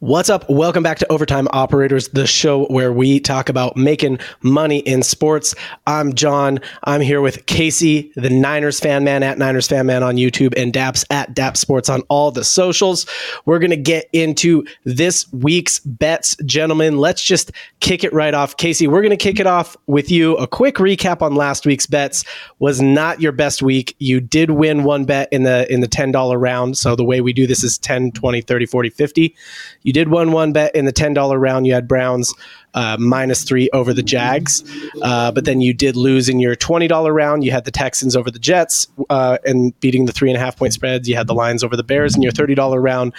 What's up? Welcome back to Overtime Operators, the show where we talk about making money in sports. I'm John. I'm here with Casey, the Niners fan man at Niners fan man on YouTube, and Daps at Dap Sports on all the socials. We're going to get into this week's bets, gentlemen. Let's just kick it right off. Casey, we're going to kick it off with you. A quick recap on last week's bets was not your best week. You did win one bet in the in the $10 round. So the way we do this is 10, 20, 30, 40, 50 you did win one bet in the $10 round. You had Browns uh, minus three over the Jags. Uh, but then you did lose in your $20 round. You had the Texans over the Jets uh, and beating the three and a half point spreads. You had the Lions over the Bears in your $30 round.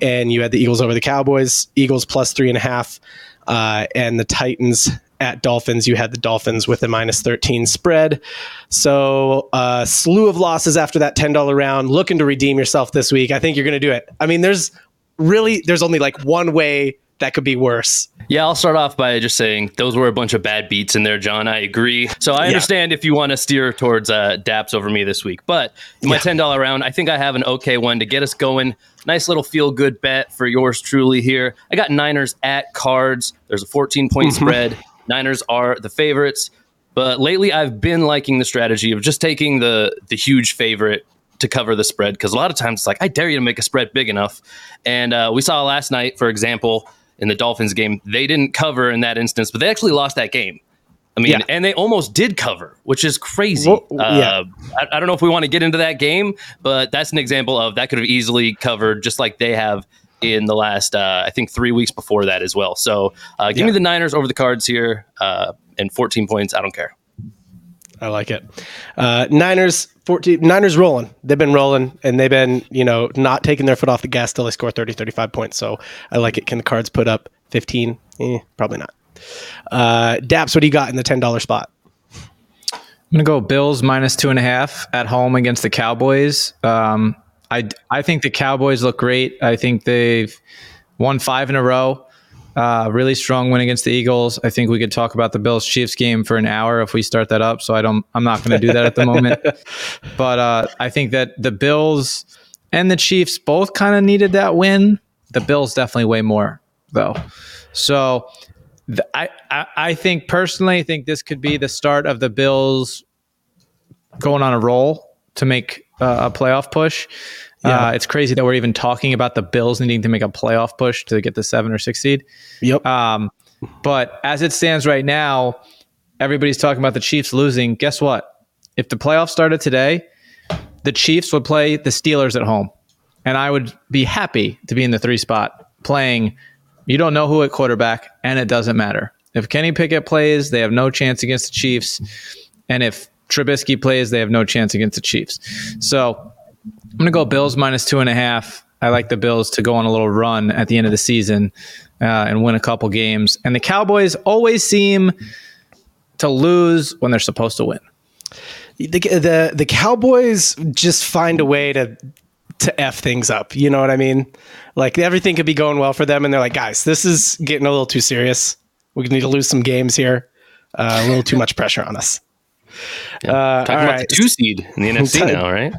And you had the Eagles over the Cowboys, Eagles plus three and a half. Uh, and the Titans at Dolphins, you had the Dolphins with a minus 13 spread. So, a uh, slew of losses after that $10 round. Looking to redeem yourself this week. I think you're going to do it. I mean, there's really there's only like one way that could be worse. Yeah, I'll start off by just saying those were a bunch of bad beats in there, John. I agree. So I understand yeah. if you want to steer towards uh, DAPS over me this week, but my yeah. ten dollar round, I think I have an okay one to get us going. Nice little feel good bet for yours truly here. I got Niners at cards. There's a 14 point mm-hmm. spread. Niners are the favorites, but lately I've been liking the strategy of just taking the the huge favorite to cover the spread because a lot of times it's like I dare you to make a spread big enough. And uh, we saw last night, for example, in the Dolphins game, they didn't cover in that instance, but they actually lost that game. I mean, yeah. and they almost did cover, which is crazy. Well, yeah. Uh, I, I, don't know if we want to get into that game, but that's an example of that could have easily covered, just like they have in the last, uh, I think, three weeks before that as well. So uh, give yeah. me the Niners over the cards here uh, and 14 points. I don't care. I like it. Uh, Niners, 14, Niners rolling. They've been rolling and they've been, you know, not taking their foot off the gas till they score 30, 35 points. So I like it. Can the cards put up 15? Eh, probably not. Uh, Daps, what do you got in the $10 spot? I'm going to go Bills minus two and a half at home against the Cowboys. Um, I, I think the Cowboys look great. I think they've won five in a row. Uh, really strong win against the Eagles. I think we could talk about the Bills Chiefs game for an hour if we start that up. So I don't. I'm not going to do that at the moment. But uh, I think that the Bills and the Chiefs both kind of needed that win. The Bills definitely way more though. So I, I I think personally, I think this could be the start of the Bills going on a roll to make uh, a playoff push. Yeah. Uh, it's crazy that we're even talking about the Bills needing to make a playoff push to get the seven or six seed. Yep. Um, but as it stands right now, everybody's talking about the Chiefs losing. Guess what? If the playoffs started today, the Chiefs would play the Steelers at home. And I would be happy to be in the three spot playing. You don't know who at quarterback, and it doesn't matter. If Kenny Pickett plays, they have no chance against the Chiefs. And if Trubisky plays, they have no chance against the Chiefs. So I'm going to go Bills minus two and a half. I like the Bills to go on a little run at the end of the season uh, and win a couple games. And the Cowboys always seem to lose when they're supposed to win. The, the the Cowboys just find a way to to f things up. You know what I mean? Like everything could be going well for them, and they're like, guys, this is getting a little too serious. We need to lose some games here. Uh, a little too much pressure on us. Yeah. Uh, Talking about right. the two seed in the NFC now, right?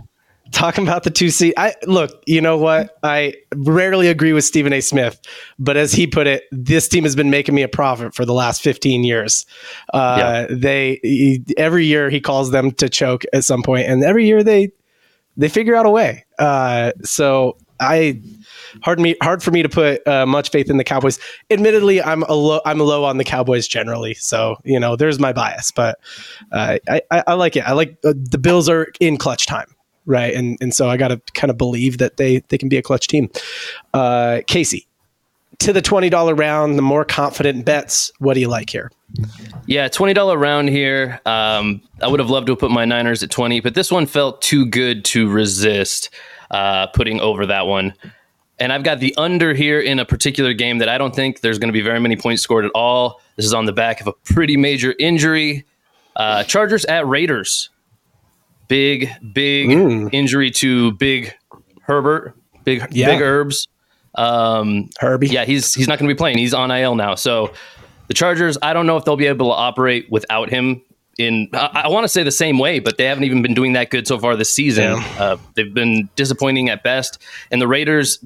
Talking about the two seat. I look, you know what? I rarely agree with Stephen A. Smith, but as he put it, this team has been making me a profit for the last 15 years. Uh, yeah. They he, every year he calls them to choke at some point, and every year they they figure out a way. Uh, so I hard me hard for me to put uh, much faith in the Cowboys. Admittedly, I'm a low I'm low on the Cowboys generally, so you know there's my bias, but uh, I, I, I like it. I like uh, the Bills are in clutch time right? And and so I got to kind of believe that they they can be a clutch team. Uh, Casey, to the twenty dollar round, the more confident bets. What do you like here? Yeah, twenty dollar round here. Um, I would have loved to put my Niners at twenty, but this one felt too good to resist uh, putting over that one. And I've got the under here in a particular game that I don't think there's going to be very many points scored at all. This is on the back of a pretty major injury. Uh, Chargers at Raiders. Big, big mm. injury to Big Herbert, Big yeah. Big Herbs. Um, Herbie. Yeah, he's he's not going to be playing. He's on IL now. So the Chargers, I don't know if they'll be able to operate without him. In I, I want to say the same way, but they haven't even been doing that good so far this season. Yeah. Uh, they've been disappointing at best. And the Raiders,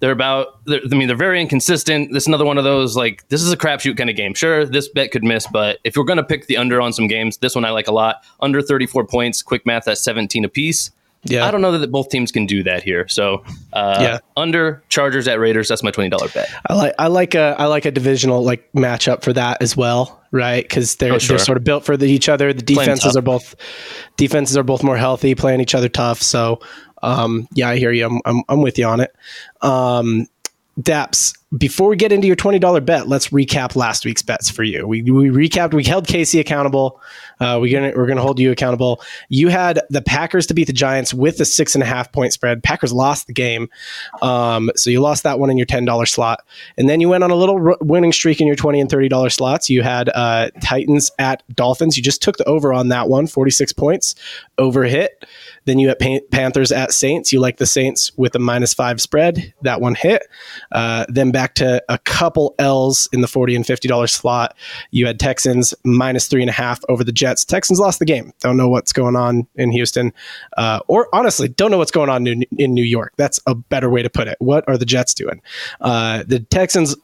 they're about. They're, I mean, they're very inconsistent. This is another one of those like this is a crapshoot kind of game. Sure, this bet could miss, but if you're going to pick the under on some games, this one I like a lot. Under 34 points, quick math at 17 apiece. Yeah. I don't know that both teams can do that here. So, uh, Yeah. under Chargers at Raiders. That's my twenty dollar bet. I like I like a I like a divisional like matchup for that as well, right? Because they're Oh, sure. they're sort of built for the, each other. The defenses are both defenses are both more healthy, playing each other tough. So, um, yeah, I hear you. I'm I'm, I'm with you on it. Um, Daps, before we get into your twenty dollar bet, let's recap last week's bets for you. We we recapped. We held Casey accountable. Uh, we're gonna we're gonna hold you accountable. You had the Packers to beat the Giants with a six and a half point spread. Packers lost the game, um, so you lost that one in your ten dollar slot, and then you went on a little r- winning streak in your twenty and thirty dollar slots. You had uh, Titans at Dolphins. You just took the over on that one, 46 points, over hit. Then you had Pan- Panthers at Saints. You like the Saints with a minus five spread. That one hit. Uh, then back to a couple L's in the 40 and $50 slot. You had Texans minus three and a half over the Jets. Texans lost the game. Don't know what's going on in Houston. Uh, or honestly, don't know what's going on in, in New York. That's a better way to put it. What are the Jets doing? Uh, the Texans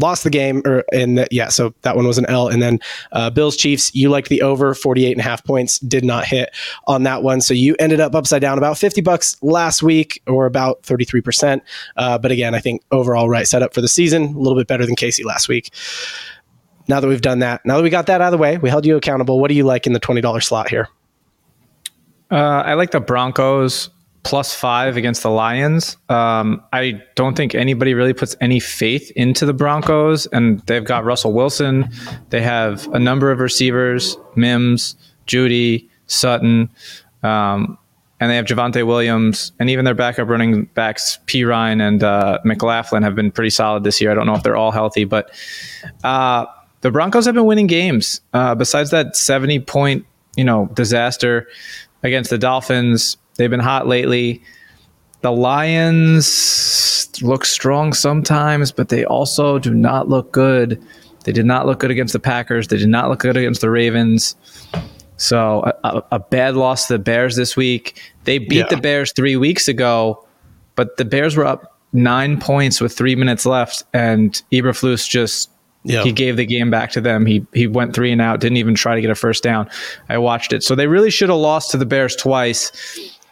lost the game or and the, yeah so that one was an l and then uh, bills chiefs you liked the over 48 and a half points did not hit on that one so you ended up upside down about 50 bucks last week or about 33% uh, but again i think overall right setup for the season a little bit better than casey last week now that we've done that now that we got that out of the way we held you accountable what do you like in the $20 slot here Uh, I like the Broncos plus five against the Lions. Um, I don't think anybody really puts any faith into the Broncos, and they've got Russell Wilson. They have a number of receivers: Mims, Jeudy, Sutton, um, and they have Javonte Williams, and even their backup running backs Perine and uh, McLaughlin have been pretty solid this year. I don't know if they're all healthy, but uh, the Broncos have been winning games. Uh, besides that seventy point, you know, disaster against the Dolphins. They've been hot lately. The Lions look strong sometimes, but they also do not look good. They did not look good against the Packers. They did not look good against the Ravens. So a, a, a bad loss to the Bears this week. They beat Yeah. the Bears three weeks ago, but the Bears were up nine points with three minutes left, and Eberflus just He gave the game back to them. He he went three and out, didn't even try to get a first down. I watched it. So they really should have lost to the Bears twice.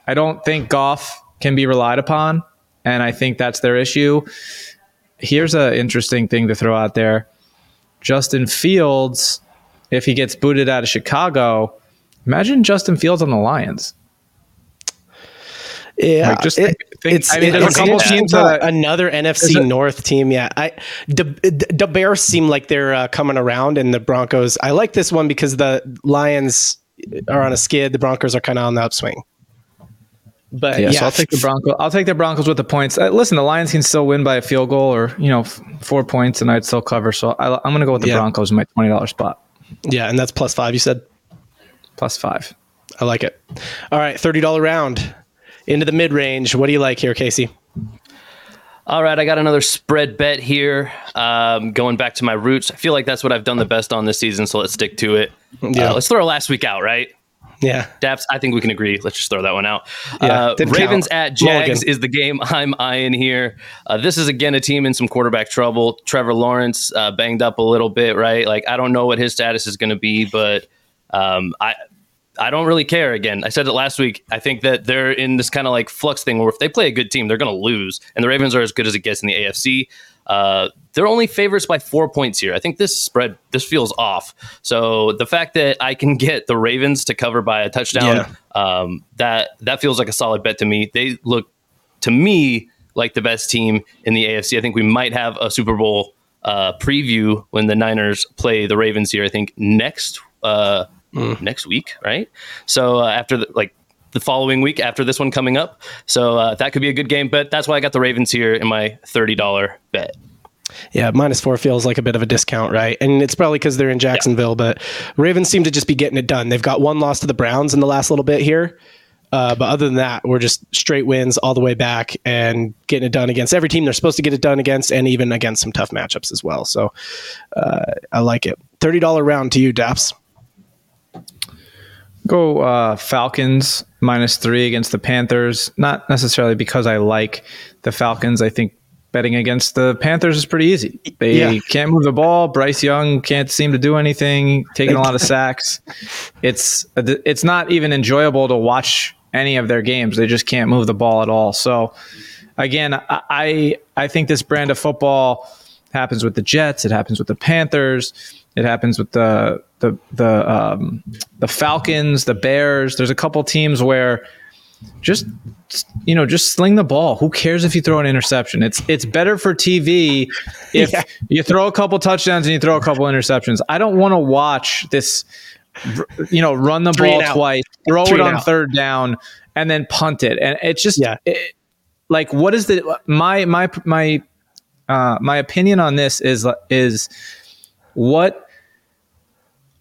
I don't think Goff can be relied upon, and I think that's their issue. Here's an interesting thing to throw out there. Justin Fields, if he gets booted out of Chicago, imagine Justin Fields on the Lions. Yeah, Like, just it- think- it's, I mean, a it's couple interesting teams that- another NFC a- North team. Yeah, I the, the Bears seem like they're uh, coming around, and the Broncos. I like this one because the Lions are on a skid. The Broncos are kind of on the upswing. But Yeah, yeah, so I'll take the Broncos. I'll take the Broncos with the points. Uh, listen, the Lions can still win by a field goal or you know f- four points, and I'd still cover. So I, I'm going to go with the Yeah. Broncos in my twenty dollars spot yeah, and that's plus five. You said plus five. I like it. All right, thirty dollar round into the mid range. What do you like here, Casey? All right, I got another spread bet here. Um, going back to my roots, I feel like that's what I've done the best on this season, so let's stick to it. Yeah. Uh, let's throw last week out, right? Yeah, Daps, I think we can agree. Let's just throw that one out. Yeah, uh, Ravens count. at Jags Mulligan. is the game I'm eyeing here. Uh, this is again a team in some quarterback trouble. Trevor Lawrence uh, banged up a little bit, right? Like I don't know what his status is going to be, but um, I I don't really care. Again, I said it last week. I think that they're in this kind of like flux thing where if they play a good team, they're going to lose, and the Ravens are as good as it gets in the AFC. Uh, they're only favorites by four points here. I think this spread this feels off. So the fact that I can get the Ravens to cover by a touchdown, um, that that feels like a solid bet to me. They look to me like the best team in the AFC. I think we might have a Super Bowl uh, preview when the Niners play the Ravens here. I think next uh, next week, right? So uh, after the, like the following week after this one coming up, so uh, that could be a good game. But that's why I got the Ravens here in my thirty dollar bet. Yeah, minus four feels like a bit of a discount, right? And it's probably because they're in Jacksonville, but Ravens seem to just be getting it done. They've got one loss to the Browns in the last little bit here. Uh, but other than that, we're just straight wins all the way back and getting it done against every team they're supposed to get it done against, and even against some tough matchups as well. So uh, I like it. Thirty dollar round to you, Daps. Go uh, Falcons minus three against the Panthers. Not necessarily because I like the Falcons. I think betting against the Panthers is pretty easy. They yeah. can't move the ball. Bryce Young can't seem to do anything, taking a lot of sacks. It's it's not even enjoyable to watch any of their games. They just can't move the ball at all. So again, I I think this brand of football happens with the Jets. It happens with the Panthers. It happens with the the the um, the Falcons, the Bears. There's a couple teams where just you know just sling the ball who cares if you throw an interception it's it's better for tv if yeah. you throw a couple touchdowns and you throw a couple interceptions i don't want to watch this you know run the Three ball twice throw Three it on out. third down and then punt it and it's just yeah. It, like what is the my my my uh, my opinion on this is is what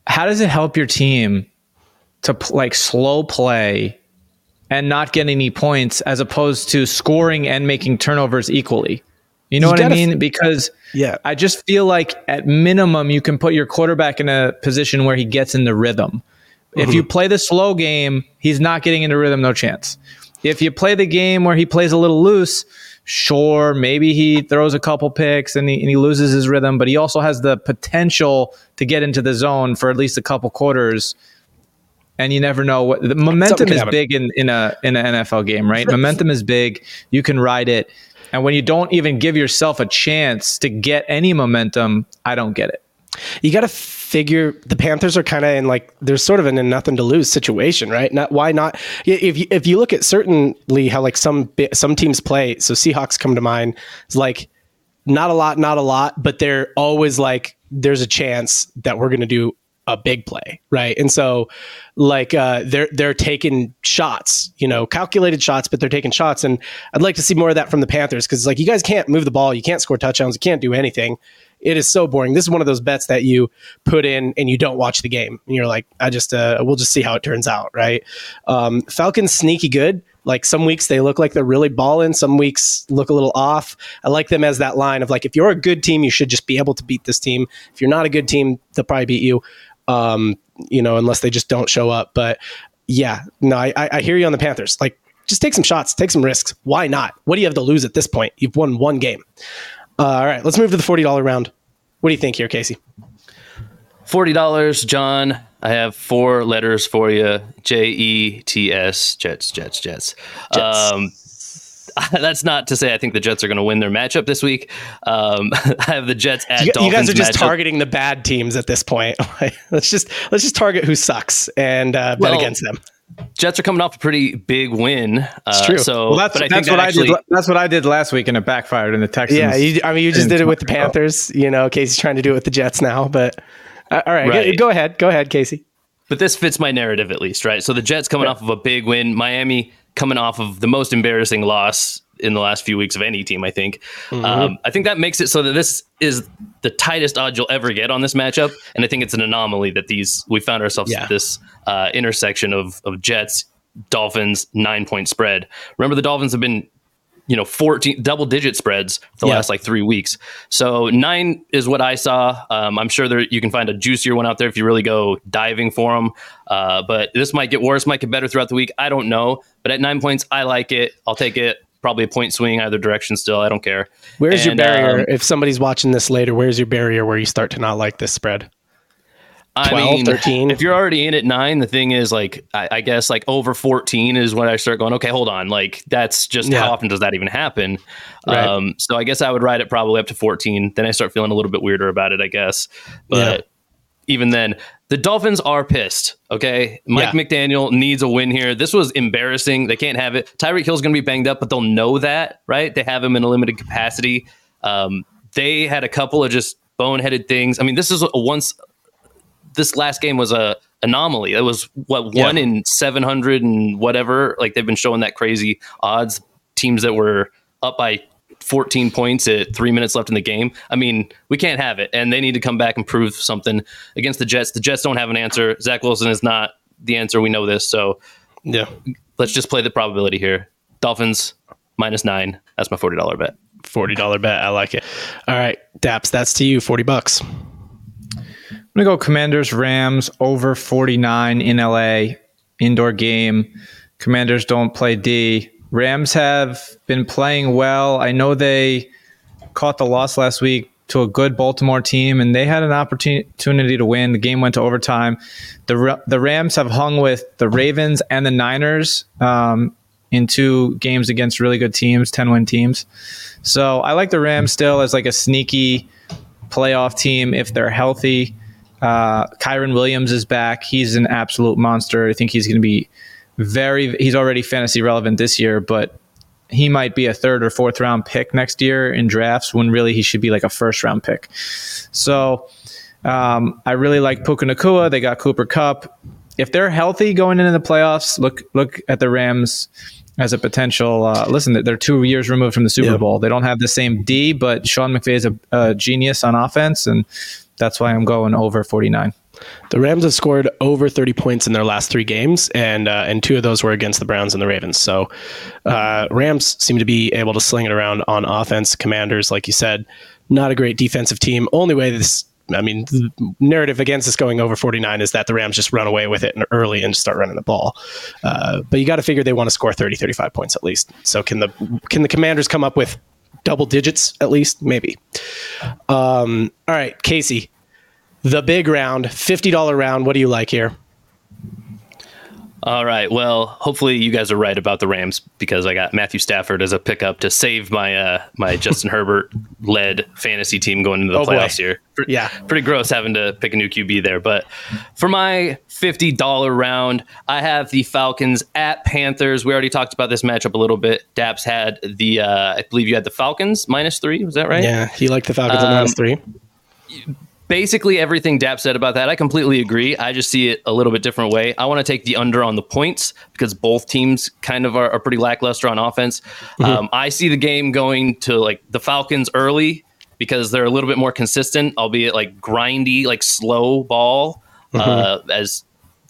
how does it help your team to like slow play and not get any points as opposed to scoring and making turnovers equally. You know you what I mean? Because yeah, I just feel like at minimum you can put your quarterback in a position where he gets in the rhythm. Mm-hmm. If you play the slow game, he's not getting into rhythm, no chance. If you play the game where he plays a little loose, sure, maybe he throws a couple picks and he, and he loses his rhythm, but he also has the potential to get into the zone for at least a couple quarters and you never know what the momentum is happen. big in, in a in an NFL game, right? momentum is big. You can ride it. And when you don't even give yourself a chance to get any momentum, I don't get it. You got to figure the Panthers are kind of in like there's sort of in a nothing to lose situation, right? Not why not if you if you look at certainly how like some some teams play, so Seahawks come to mind. It's like not a lot, not a lot, but they're always like there's a chance that we're going to do a big play, right? And so, like, uh, they're they're taking shots, you know, calculated shots, but they're taking shots. And I'd like to see more of that from the Panthers because, like, you guys can't move the ball, you can't score touchdowns, you can't do anything. It is so boring. This is one of those bets that you put in and you don't watch the game, and you're like, I just uh, we'll just see how it turns out, right? Um, Falcons sneaky good. Like some weeks they look like they're really balling, some weeks look a little off. I like them as that line of like if you're a good team, you should just be able to beat this team. If you're not a good team, they'll probably beat you um, you know, unless they just don't show up. But yeah, no, I, I hear you on the Panthers. Like, just take some shots, take some risks. Why not? What do you have to lose at this point? You've won one game. Uh, all right, let's move to the forty dollar round. What do you think here, Casey? Forty dollars, John. I have four letters for you: J E T S. Jets, Jets, Jets. Jets. Um, that's not to say I think the Jets are going to win their matchup this week. Um, I have the Jets at you, you guys are just matchup. targeting the bad teams at this point. let's just let's just target who sucks and uh, bet well, against them. Jets are coming off a pretty big win. Uh, it's true. So, well, that's, that's what actually, I did. That's what I did last week, and it backfired in the Texans. Yeah, you, I mean, you just did it with the Panthers. You know, Casey's trying to do it with the Jets now. But uh, all right, right. Go, go, ahead, go ahead, Casey. But this fits my narrative at least, right? So the Jets coming yeah. off of a big win, Miami coming off of the most embarrassing loss in the last few weeks of any team. I think. Mm-hmm. Um, I think that makes it so that this is the tightest odds you'll ever get on this matchup, and I think it's an anomaly that these we found ourselves yeah. at this uh, intersection of of Jets, Dolphins, nine point spread. Remember, the Dolphins have been you know 14 double digit spreads the yeah. last like three weeks so nine is what i saw um, i'm sure there you can find a juicier one out there if you really go diving for them uh, but this might get worse might get better throughout the week i don't know but at nine points i like it i'll take it probably a point swing either direction still. I don't care. Where's and, your barrier? Um, if somebody's watching this later, where's your barrier where you start to not like this spread? 12, I mean, 13? If you're already in at nine, the thing is like, I, I, guess like over 14 is when I start going, okay, hold on. Like that's just yeah. how often does that even happen? Right. Um, so I guess I would ride it probably up to 14. Then I start feeling a little bit weirder about it, I guess. But yeah. even then, the Dolphins are pissed. Okay. Mike yeah. McDaniel needs a win here. This was embarrassing. They can't have it. Tyreek Hill's going to be banged up, but they'll know that, right? They have him in a limited capacity. Um, they had a couple of just boneheaded things. I mean, this is a once, this last game was a anomaly. It was what one yeah. in 700 and whatever. Like they've been showing that crazy odds. Teams that were up by 14 points at three minutes left in the game. I mean, we can't have it. And they need to come back and prove something against the Jets. The Jets don't have an answer. Zach Wilson is not the answer. We know this. So, yeah, let's just play the probability here. Dolphins minus nine. That's my $40 bet. $40 bet. I like it. All right, Daps, that's to you. 40 bucks. I'm going to go Commanders Rams over 49 in LA. Indoor game. Commanders don't play D. Rams have been playing well. I know they caught the loss last week to a good Baltimore team, and they had an opportunity to win. The game went to overtime. The the Rams have hung with the Ravens and the Niners um, in two games against really good teams, ten win teams. So I like the Rams still as like a sneaky playoff team if they're healthy. Uh, Kyren Williams is back. He's an absolute monster. I think he's going to be very. He's already fantasy relevant this year, but he might be a third or fourth round pick next year in drafts when really he should be like a first round pick. So um, I really like Puka Nacua. They got Cooper Kupp. If they're healthy going into the playoffs, look look at the Rams as a potential. Uh, listen, they're two years removed from the Super yeah. Bowl. They don't have the same D, but Sean McVay is a, a genius on offense, and that's why I'm going over 49. The Rams have scored over 30 points in their last three games, and uh, and two of those were against the Browns and the Ravens. So, uh, Rams seem to be able to sling it around on offense. Commanders, like you said, not a great defensive team. Only way this, I mean, narrative against this going over 49 is that the Rams just run away with it early and start running the ball. Uh, but you got to figure they want to score 30, 35 points at least. So can the can the Commanders come up with double digits at least? Maybe. Um, all right, Casey the big round, $50 round. What do you like here? All right. Well, hopefully you guys are right about the Rams because I got Matthew Stafford as a pickup to save my uh, my Justin Herbert led fantasy team going into the oh playoffs boy. here. Yeah, pretty gross having to pick a new QB there. But for my fifty dollar round, I have the Falcons at Panthers. We already talked about this matchup a little bit. Daps had the uh, I believe you had the Falcons minus three. Was that right? Yeah, he liked the Falcons um, at minus three basically everything Dap said about that, I completely agree. I just see it a little bit different way. I want to take the under on the points because both teams kind of are, are pretty lackluster on offense. Mm-hmm. Um, I see the game going to like the Falcons early because they're a little bit more consistent, albeit like grindy, like slow ball. Mm-hmm. Uh, as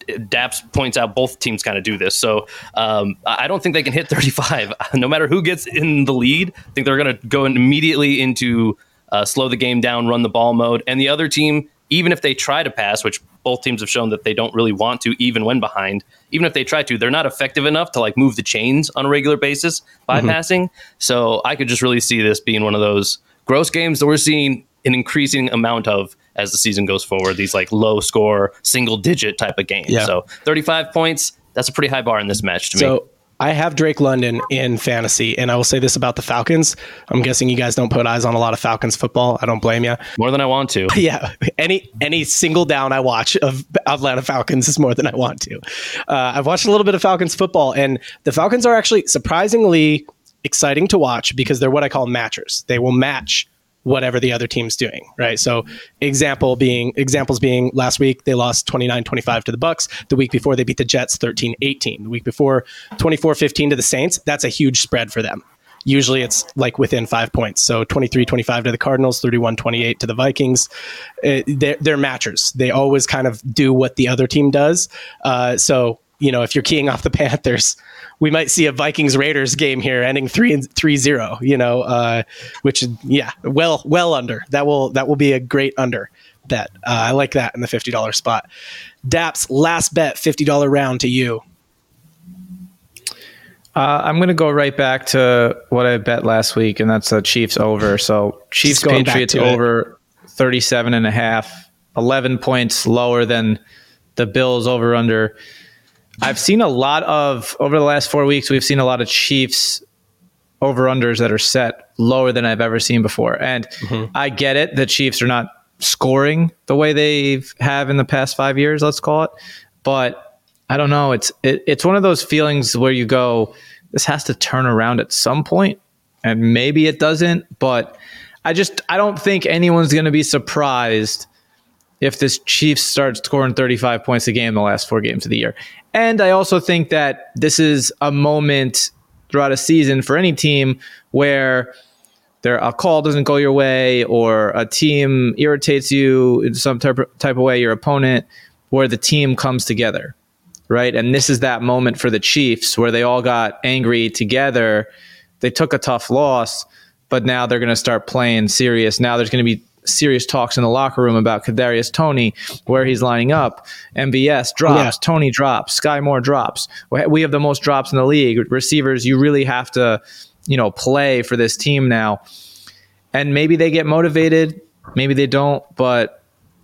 Daps points out, both teams kind of do this. So um, I don't think they can hit 35. no matter who gets in the lead, I think they're going to go immediately into uh, slow the game down, run the ball mode. And the other team, even if they try to pass, which both teams have shown that they don't really want to, even when behind, even if they try to, they're not effective enough to like move the chains on a regular basis by mm-hmm. passing. So I could just really see this being one of those gross games that we're seeing an increasing amount of as the season goes forward. These like low score, single digit type of games. Yeah. So 35 points. That's a pretty high bar in this match to so, me. I have Drake London in fantasy, and I will say this about the Falcons. I'm guessing you guys don't put eyes on a lot of Falcons football. I don't blame you. More than I want to. Yeah, any any single down I watch of Atlanta Falcons is more than I want to. Uh, I've watched a little bit of Falcons football, and the Falcons are actually surprisingly exciting to watch because they're what I call matchers. They will match whatever the other team's doing, right? So example being examples being last week they lost 29-25 to the Bucs, the week before they beat the Jets 13-18, the week before 24-15 to the Saints, that's a huge spread for them. Usually it's like within 5 points. So 23-25 to the Cardinals, 31-28 to the Vikings. Uh, they're, they're matchers. They always kind of do what the other team does. Uh, so you know, if you're keying off the Panthers, we might see a Vikings Raiders game here ending three and three zero. You know, uh, which yeah, well well under that will that will be a great under bet. Uh, I like that in the fifty dollar spot. Daps last bet fifty dollar round to you. Uh, I'm going to go right back to what I bet last week, and that's the Chiefs over. So Chiefs Patriots over 37 and a half, 11 points lower than the Bills over under. I've seen a lot of over the last four weeks. We've seen a lot of Chiefs over unders that are set lower than I've ever seen before, and mm-hmm. I get it. The Chiefs are not scoring the way they have in the past five years. Let's call it, but I don't know. It's it, it's one of those feelings where you go, this has to turn around at some point, and maybe it doesn't. But I just I don't think anyone's going to be surprised if this Chiefs starts scoring 35 points a game in the last four games of the year. And I also think that this is a moment throughout a season for any team where there a call doesn't go your way or a team irritates you in some type type of way, your opponent, where the team comes together, right? And this is that moment for the Chiefs where they all got angry together. They took a tough loss, but now they're going to start playing serious. Now there's going to be serious talks in the locker room about Kadarius Toney, where he's lining up. MVS drops, yeah. Toney drops, Skyy Moore drops. We have the most drops in the league. Receivers, you really have to, you know, play for this team now. and maybe they get motivated, maybe they don't, but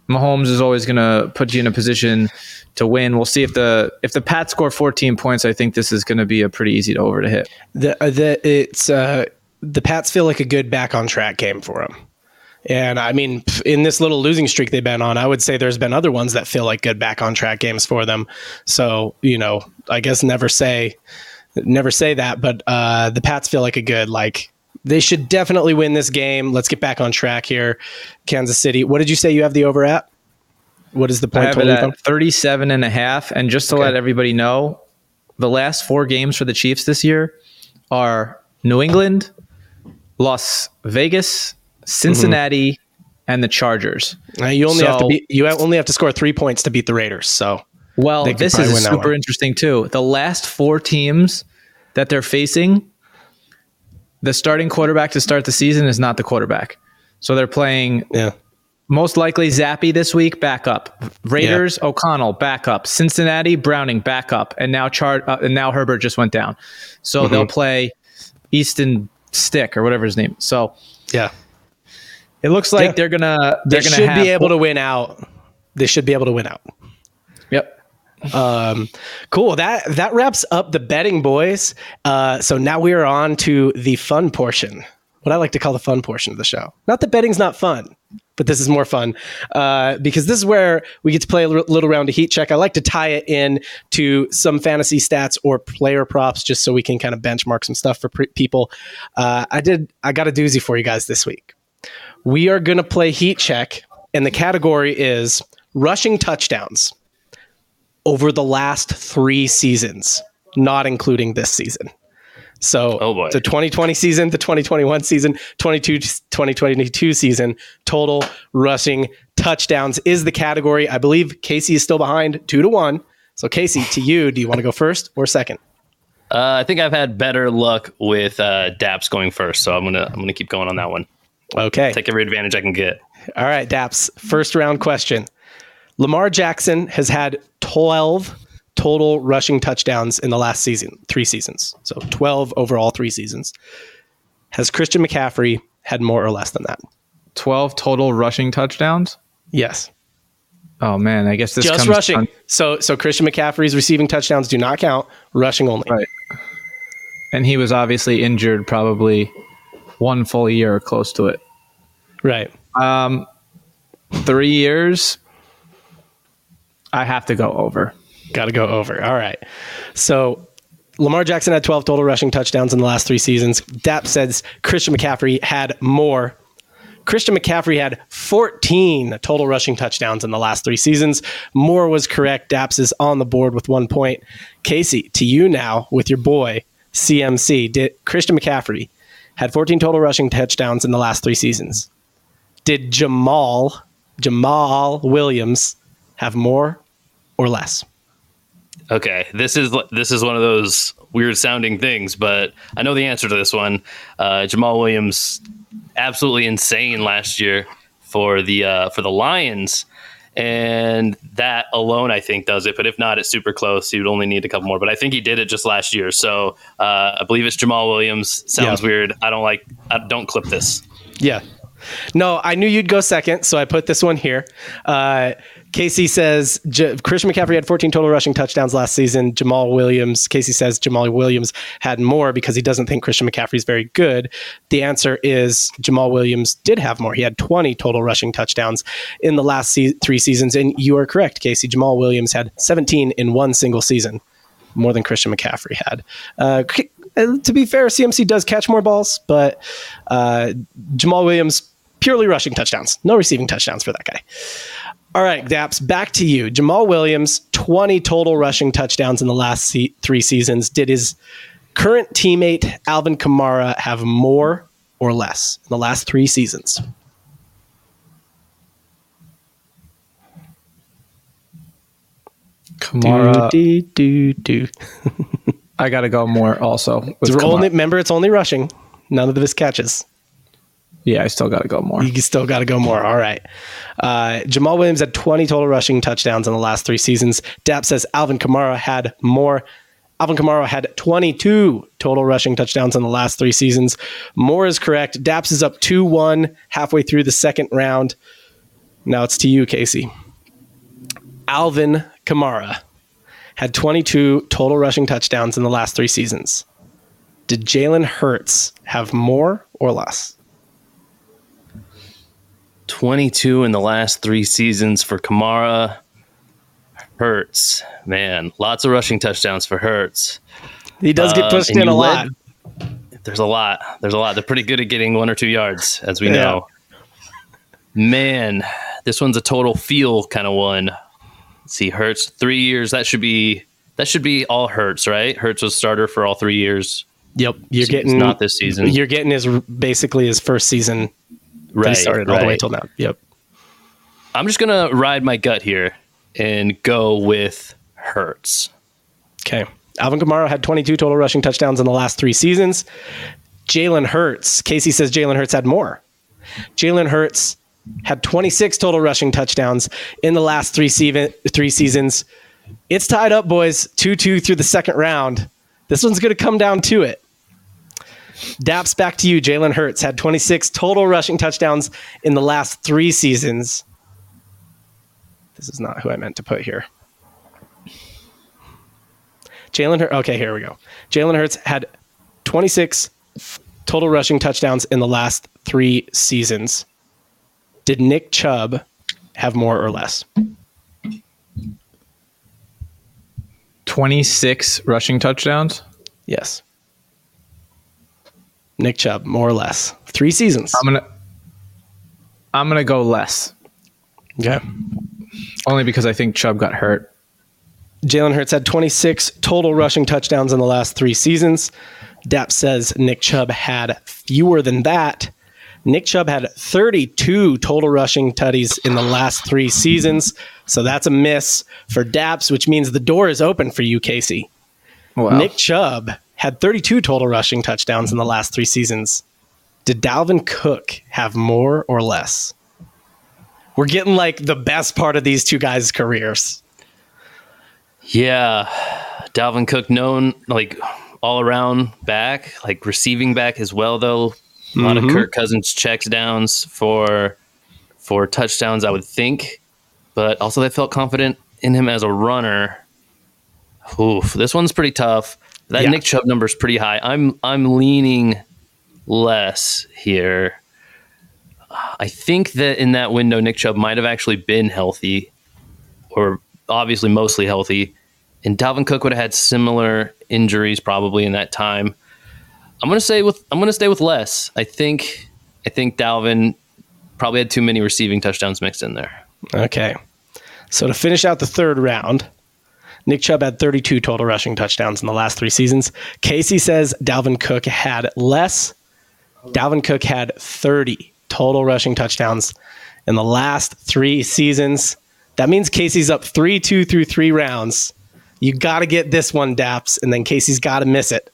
Mahomes is always going to put you in a position to win. We'll see if the if the Pats score 14 points. I think this is going to be a pretty easy to over to hit. The uh, the it's uh, the Pats feel like a good back on track game for them. And I mean, in this little losing streak they've been on, I would say there's been other ones that feel like good back on track games for them. So, you know, I guess never say, never say that, but uh, the Pats feel like a good, like, they should definitely win this game. Let's get back on track here. Kansas City. What did you say you have the over at? What is the point I have it at 37 and a half. And just to okay. let everybody know, the last four games for the Chiefs this year are New England, Las Vegas, Cincinnati, mm-hmm. and the Chargers. Uh, you only so, have to beat, you only have to score three points to beat the Raiders. So well, this is super interesting too. The last four teams that they're facing, the starting quarterback to start the season is not the quarterback. So they're playing yeah. most likely Zappe this week, back up. Raiders, yeah. O'Connell, back up. Cincinnati, Browning, back up. And now Char- uh, and now Herbert just went down. So mm-hmm. they'll play Easton Stick or whatever his name. So yeah. It looks like yeah. they're gonna they're they gonna should be able to win out. They should be able to win out. Yep. Um, cool. That that wraps up the betting, boys. Uh, so now we are on to the fun portion. What I like to call the fun portion of the show. Not that betting's not fun, but this is more fun uh, because this is where we get to play a little round of heat check. I like to tie it in to some fantasy stats or player props, just so we can kind of benchmark some stuff for pre- people. Uh, I did. I got a doozy for you guys this week. We are going to play heat check, and the category is rushing touchdowns over the last three seasons, not including this season. So oh boy. the 2020 season, the 2021 season, 22 2022 season, total rushing touchdowns is the category. I believe Casey is still behind 2 to 1. So Casey, to you, do you want to go first or second? Uh, I think I've had better luck with uh, Daps going first, so I'm gonna I'm gonna keep going on that one. Okay. Take every advantage I can get. All right, Daps. First round question. Lamar Jackson has had 12 total rushing touchdowns in the last season, three seasons. So 12 overall, three seasons. Has Christian McCaffrey had more or less than that? 12 total rushing touchdowns? Yes. Oh man, I guess this just rushing. so so Christian McCaffrey's receiving touchdowns do not count, rushing only. Right. And he was obviously injured probably one full year or close to it. Right. Um, three years. I have to go over. Got to go over. All right. So Lamar Jackson had 12 total rushing touchdowns in the last three seasons. Dap says Christian McCaffrey had more. Christian McCaffrey had 14 total rushing touchdowns in the last three seasons. More was correct. Daps is on the board with one point. Casey, to you now with your boy CMC. Did Christian McCaffrey had 14 total rushing touchdowns in the last three seasons. Did Jamaal Jamaal Williams have more or less? Okay, this is this is one of those weird sounding things, but I know the answer to this one. Uh, Jamaal Williams, absolutely insane last year for the uh, for the Lions and that alone I think does it. But if not, it's super close. He would only need a couple more. But I think he did it just last year. So uh, I believe it's Jamaal Williams. Sounds yeah. weird. I don't like. I don't clip this. Yeah. No, I knew you'd go second, so I put this one here. Uh, Casey says J- Christian McCaffrey had 14 total rushing touchdowns last season. Jamaal Williams, Casey says Jamaal Williams had more because he doesn't think Christian McCaffrey is very good. The answer is Jamaal Williams did have more. He had 20 total rushing touchdowns in the last se- three seasons. And you are correct, Casey. Jamaal Williams had 17 in one single season, more than Christian McCaffrey had. Uh, uh to be fair, CMC does catch more balls, but uh, Jamaal Williams purely rushing touchdowns, no receiving touchdowns for that guy. All right, Daps, back to you. Jamaal Williams, 20 total rushing touchdowns in the last se- three seasons. Did his current teammate, Alvin Kamara, have more or less in the last three seasons? Kamara. Do, do, do, I got to go more also. It's only, remember, it's only rushing. None of this catches. Yeah, I still got to go more. You still got to go more. All right. Uh, Jamaal Williams had 20 total rushing touchdowns in the last three seasons. Dap says Alvin Kamara had more. Alvin Kamara had 22 total rushing touchdowns in the last three seasons. More is correct. Daps is up 2 1 halfway through the second round. Now it's to you, Casey. Alvin Kamara had 22 total rushing touchdowns in the last three seasons. Did Jalen Hurts have more or less? 22 in the last three seasons for Kamara. Hurts, man, lots of rushing touchdowns for Hurts. He does get Um, pushed in a lot. There's a lot. There's a lot. They're pretty good at getting one or two yards, as we Yeah. know. Man, this one's a total feel kind of one. Let's see, Hurts three years. That should be that should be all Hurts, right? Hurts was starter for all three years. Yep, you're It's getting not this season. You're getting his basically his first season Right, started all the way right. till now. Yep. I'm just gonna ride my gut here and go with Hurts. Okay. Alvin Kamara had 22 total rushing touchdowns in the last three seasons. Jalen Hurts, Casey says Jalen Hurts had more. Jalen Hurts had 26 total rushing touchdowns in the last three, se- three seasons. It's tied up, boys. 2 2 through the second round. This one's going to come down to it. Daps back to you. Jalen Hurts had 26 total rushing touchdowns in the last three seasons. This is not who I meant to put here. Jalen Hurts. Okay, here we go. Jalen Hurts had 26 total rushing touchdowns in the last three seasons. Did Nick Chubb have more or less? 26 rushing touchdowns. Yes. Nick Chubb, more or less. Three seasons. I'm gonna I'm gonna go less, Okay. only because I think Chubb got hurt. Jalen Hurts had 26 total rushing touchdowns in the last three seasons. Dap says Nick Chubb had fewer than that. Nick Chubb had 32 total rushing tutties in the last three seasons. So that's a miss for Daps, which means the door is open for you, Casey. Wow. Nick Chubb had 32 total rushing touchdowns in the last three seasons. Did Dalvin Cook have more or less? We're getting like the best part of these two guys' careers. Yeah, Dalvin Cook, known like all around back, like receiving back as well. Though a lot of mm-hmm. Kirk Cousins checks downs for for touchdowns, I would think, but also they felt confident in him as a runner. Oof, this one's pretty tough. That Yeah. Nick Chubb number is pretty high. I'm I'm leaning less here. I think that in that window, Nick Chubb might have actually been healthy, or obviously mostly healthy, and Dalvin Cook would have had similar injuries probably in that time. I'm gonna say with I'm gonna stay with less. I think I think Dalvin probably had too many receiving touchdowns mixed in there. Okay. So to finish out the third round, Nick Chubb had 32 total rushing touchdowns in the last three seasons. Casey says Dalvin Cook had less. Dalvin Cook had 30 total rushing touchdowns in the last three seasons. That means Casey's up 3 2 through three rounds. You got to get this one, Daps, and then Casey's got to miss it.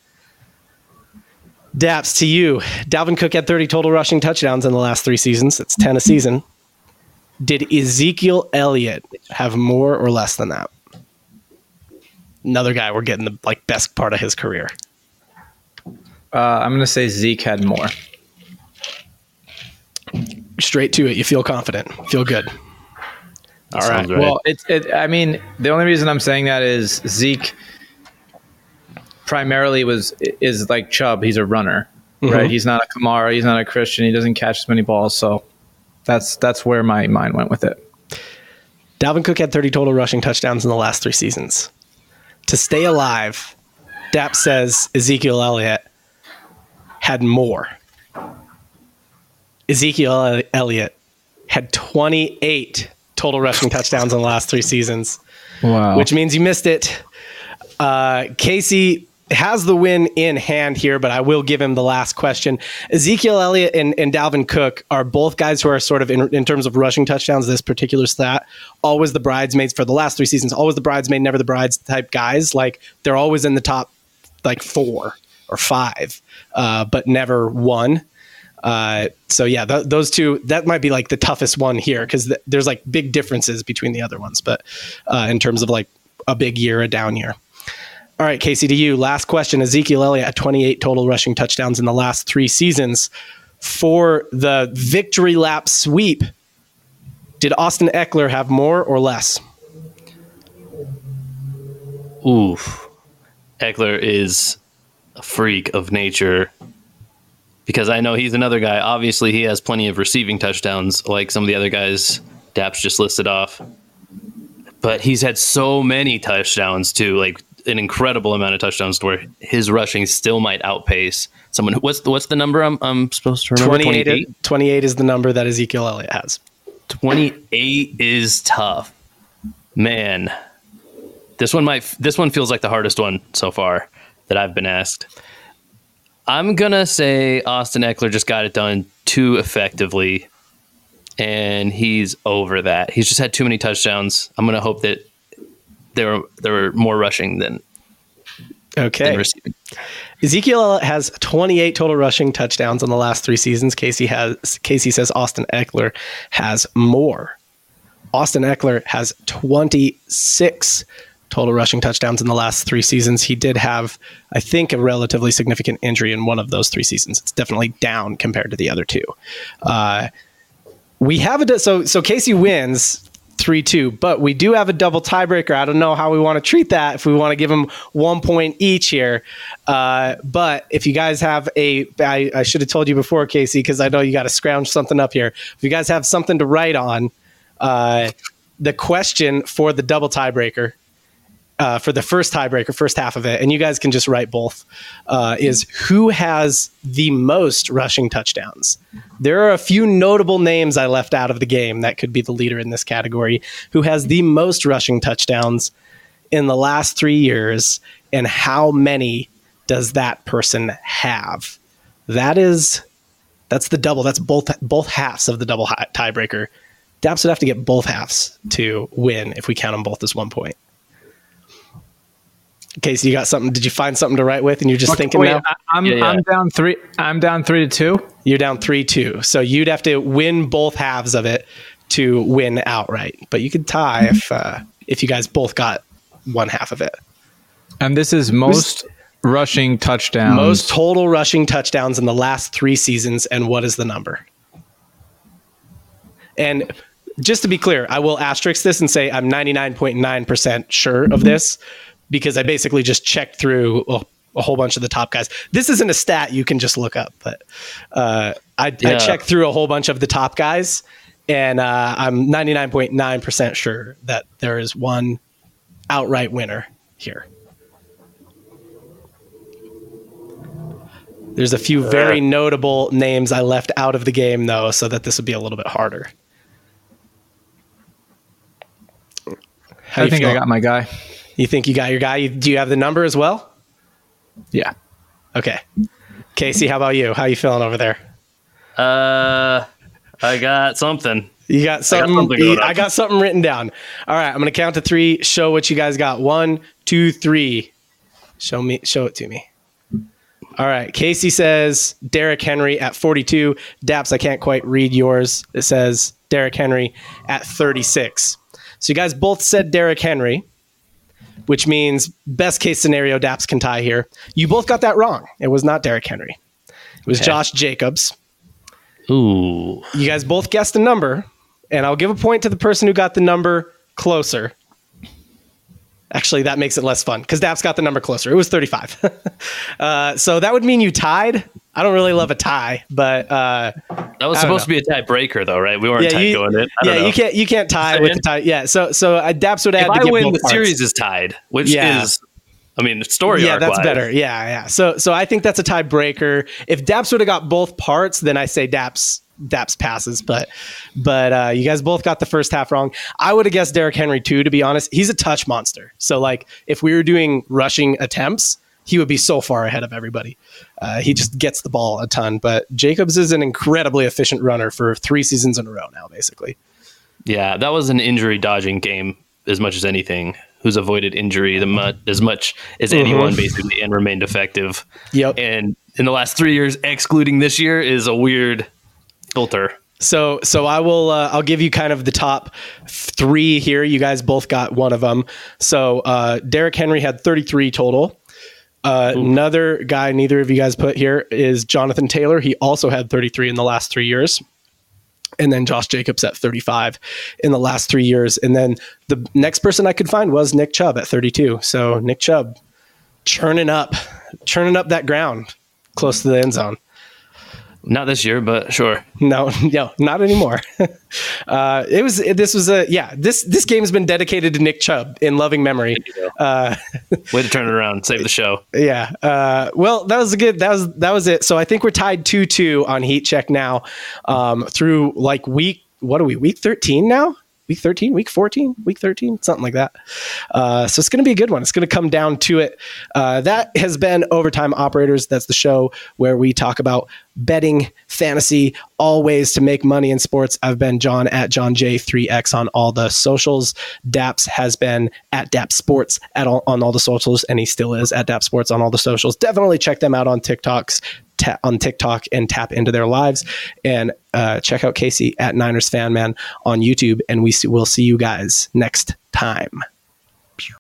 Daps, to you. Dalvin Cook had 30 total rushing touchdowns in the last three seasons. It's 10 a season. Did Ezekiel Elliott have more or less than that? Another guy we're getting the like best part of his career. Uh, I'm gonna say Zeke had more. Straight to it. You feel confident. Feel good. All right. right. Well, it's it. I mean, the only reason I'm saying that is Zeke primarily was is like Chubb. He's a runner, right? He's not a Kamara. He's not a Christian. He doesn't catch as many balls. So that's that's where my mind went with it. Dalvin Cook had 30 total rushing touchdowns in the last three seasons. To stay alive, Dap says Ezekiel Elliott had more. Ezekiel Elliott had 28 total rushing touchdowns in the last three seasons. Wow. which means you missed it. Uh, Casey has the win in hand here, but I will give him the last question. Ezekiel Elliott and, and Dalvin Cook are both guys who are sort of, in, in terms of rushing touchdowns, this particular stat, always the bridesmaids for the last three seasons, always the bridesmaid, never the brides type guys. Like they're always in the top like four or five, uh, but never one. Uh, so yeah, th- those two that might be like the toughest one here because th- there's like big differences between the other ones, but uh, in terms of like a big year, a down year. All right, Casey, to you. Last question. Ezekiel Elliott at 28 total rushing touchdowns in the last three seasons. For the victory lap sweep, did Austin Ekeler have more or less? Oof. Ekeler is a freak of nature because I know he's another guy. Obviously, he has plenty of receiving touchdowns, like some of the other guys Daps just listed off. But he's had so many touchdowns too, like an incredible amount of touchdowns to where his rushing still might outpace someone. What's the, what's the number I'm, I'm supposed to remember? 28, 28? 28 is the number that Ezekiel Elliott has. 28 is tough. Man, this one might this one feels like the hardest one so far that I've been asked. I'm gonna say Austin Ekeler just got it done too effectively, and he's over that. He's just had too many touchdowns. I'm gonna hope that there were there were more rushing than okay. Than receiving. Ezekiel has 28 total rushing touchdowns in the last three seasons. Casey has Casey says Austin Ekeler has more. Austin Ekeler has 26 total rushing touchdowns in the last three seasons. He did have, I think, a relatively significant injury in one of those three seasons. It's definitely down compared to the other two. Uh, we have a so so Casey wins three two, but we do have a double tiebreaker. I don't know how we want to treat that. If we want to give them one point each here, uh, but if you guys have a, I, I should have told you before, Casey, because I know you got to scrounge something up here. If you guys have something to write on, uh, the question for the double tiebreaker uh, for the first tiebreaker, first half of it, and you guys can just write both, uh, is who has the most rushing touchdowns? There are a few notable names I left out of the game that could be the leader in this category. Who has the most rushing touchdowns in the last three years, and how many does that person have? That is, that's the double. That's both both halves of the double tiebreaker. Daps would have to get both halves to win if we count them both as one point. Casey, you got something? Did you find something to write with, and you're just okay, thinking wait, now? I'm yeah, yeah. I'm down three. I'm down three to two. You're down three two. So you'd have to win both halves of it to win outright. But you could tie if uh, if you guys both got one half of it. And this is most rushing touchdowns. Most total rushing touchdowns in the last three seasons. And what is the number? And just to be clear, I will asterisk this and say I'm 99.9% sure of this because I basically just checked through a, a, whole bunch of the top guys. This isn't a stat you can just look up, but uh, I, yeah. I, checked through a whole bunch of the top guys, and uh, I'm 99.9% sure that there is one outright winner here. There's a few very notable names I left out of the game, though, so that this would be a little bit harder. How I think feel? I got my guy. You think you got your guy? Do you have the number as well? Yeah. Okay. Casey, how about you? How you feeling over there? Uh, I got something. You got something. I got something, I got something written down. All right, I'm gonna count to three. Show what you guys got. One, two, three. Show me. Show it to me. All right. Casey says Derrick Henry at 42. Daps, I can't quite read yours. It says Derrick Henry at 36. So you guys both said Derrick Henry which means best case scenario, Daps can tie here. You both got that wrong. It was not Derrick Henry. It was okay. Josh Jacobs. Ooh. You guys both guessed a number, and I'll give a point to the person who got the number closer. Actually, that makes it less fun because Daps got the number closer. It was 35. uh, so that would mean you tied. I don't really love a tie, but uh, that was supposed to be a tiebreaker, though, right? We weren't yeah, tied you, going in. Yeah, know. you can't you can't tie with the tie. Yeah, so so uh, Daps would have if to I win, the parts. series is tied, which yeah. is I mean, the story. Yeah, that's better. Yeah, yeah. So, so I think that's a tiebreaker. If Daps would have got both parts, then I say Daps Daps passes, but but uh, you guys both got the first half wrong. I would have guessed Derrick Henry too. To be honest, he's a touch monster. So like if we were doing rushing attempts, he would be so far ahead of everybody. Uh, he just gets the ball a ton. But Jacobs is an incredibly efficient runner for three seasons in a row now, basically. Yeah, that was an injury dodging game as much as anything. Who's avoided injury the mu- as much as mm-hmm. anyone, basically, and remained effective. Yep. And in the last three years, excluding this year, is a weird filter. So so I will uh, I'll give you kind of the top three here. You guys both got one of them. So uh, Derrick Henry had 33 total. Uh, another guy neither of you guys put here is Jonathan Taylor. He also had 33 in the last three years. And then Josh Jacobs at 35 in the last three years. And then the next person I could find was Nick Chubb at 32. So Nick Chubb churning up, churning up that ground close to the end zone. Not this year, but sure. No, no, not anymore. uh, it was this was a yeah this this game has been dedicated to Nick Chubb in loving memory. Uh, Way to turn it around, save the show. Yeah. Uh, well, that was a good. That was that was it. So I think we're tied two two on heat check now um, through like week. What are we? Week thirteen now week 13, week 14, week 13, something like that. Uh, so it's going to be a good one. It's going to come down to it. Uh, that has been Overtime Operators. That's the show where we talk about betting, fantasy, all ways to make money in sports. I've been John at John J3X on all the socials. Daps has been at Dap Sports at all, on all the socials, and he still is at Dap Sports on all the socials. Definitely check them out on TikToks on TikTok and tap into their lives. And uh, check out Casey at Niners Fan Man on YouTube, and we we'll see you guys next time.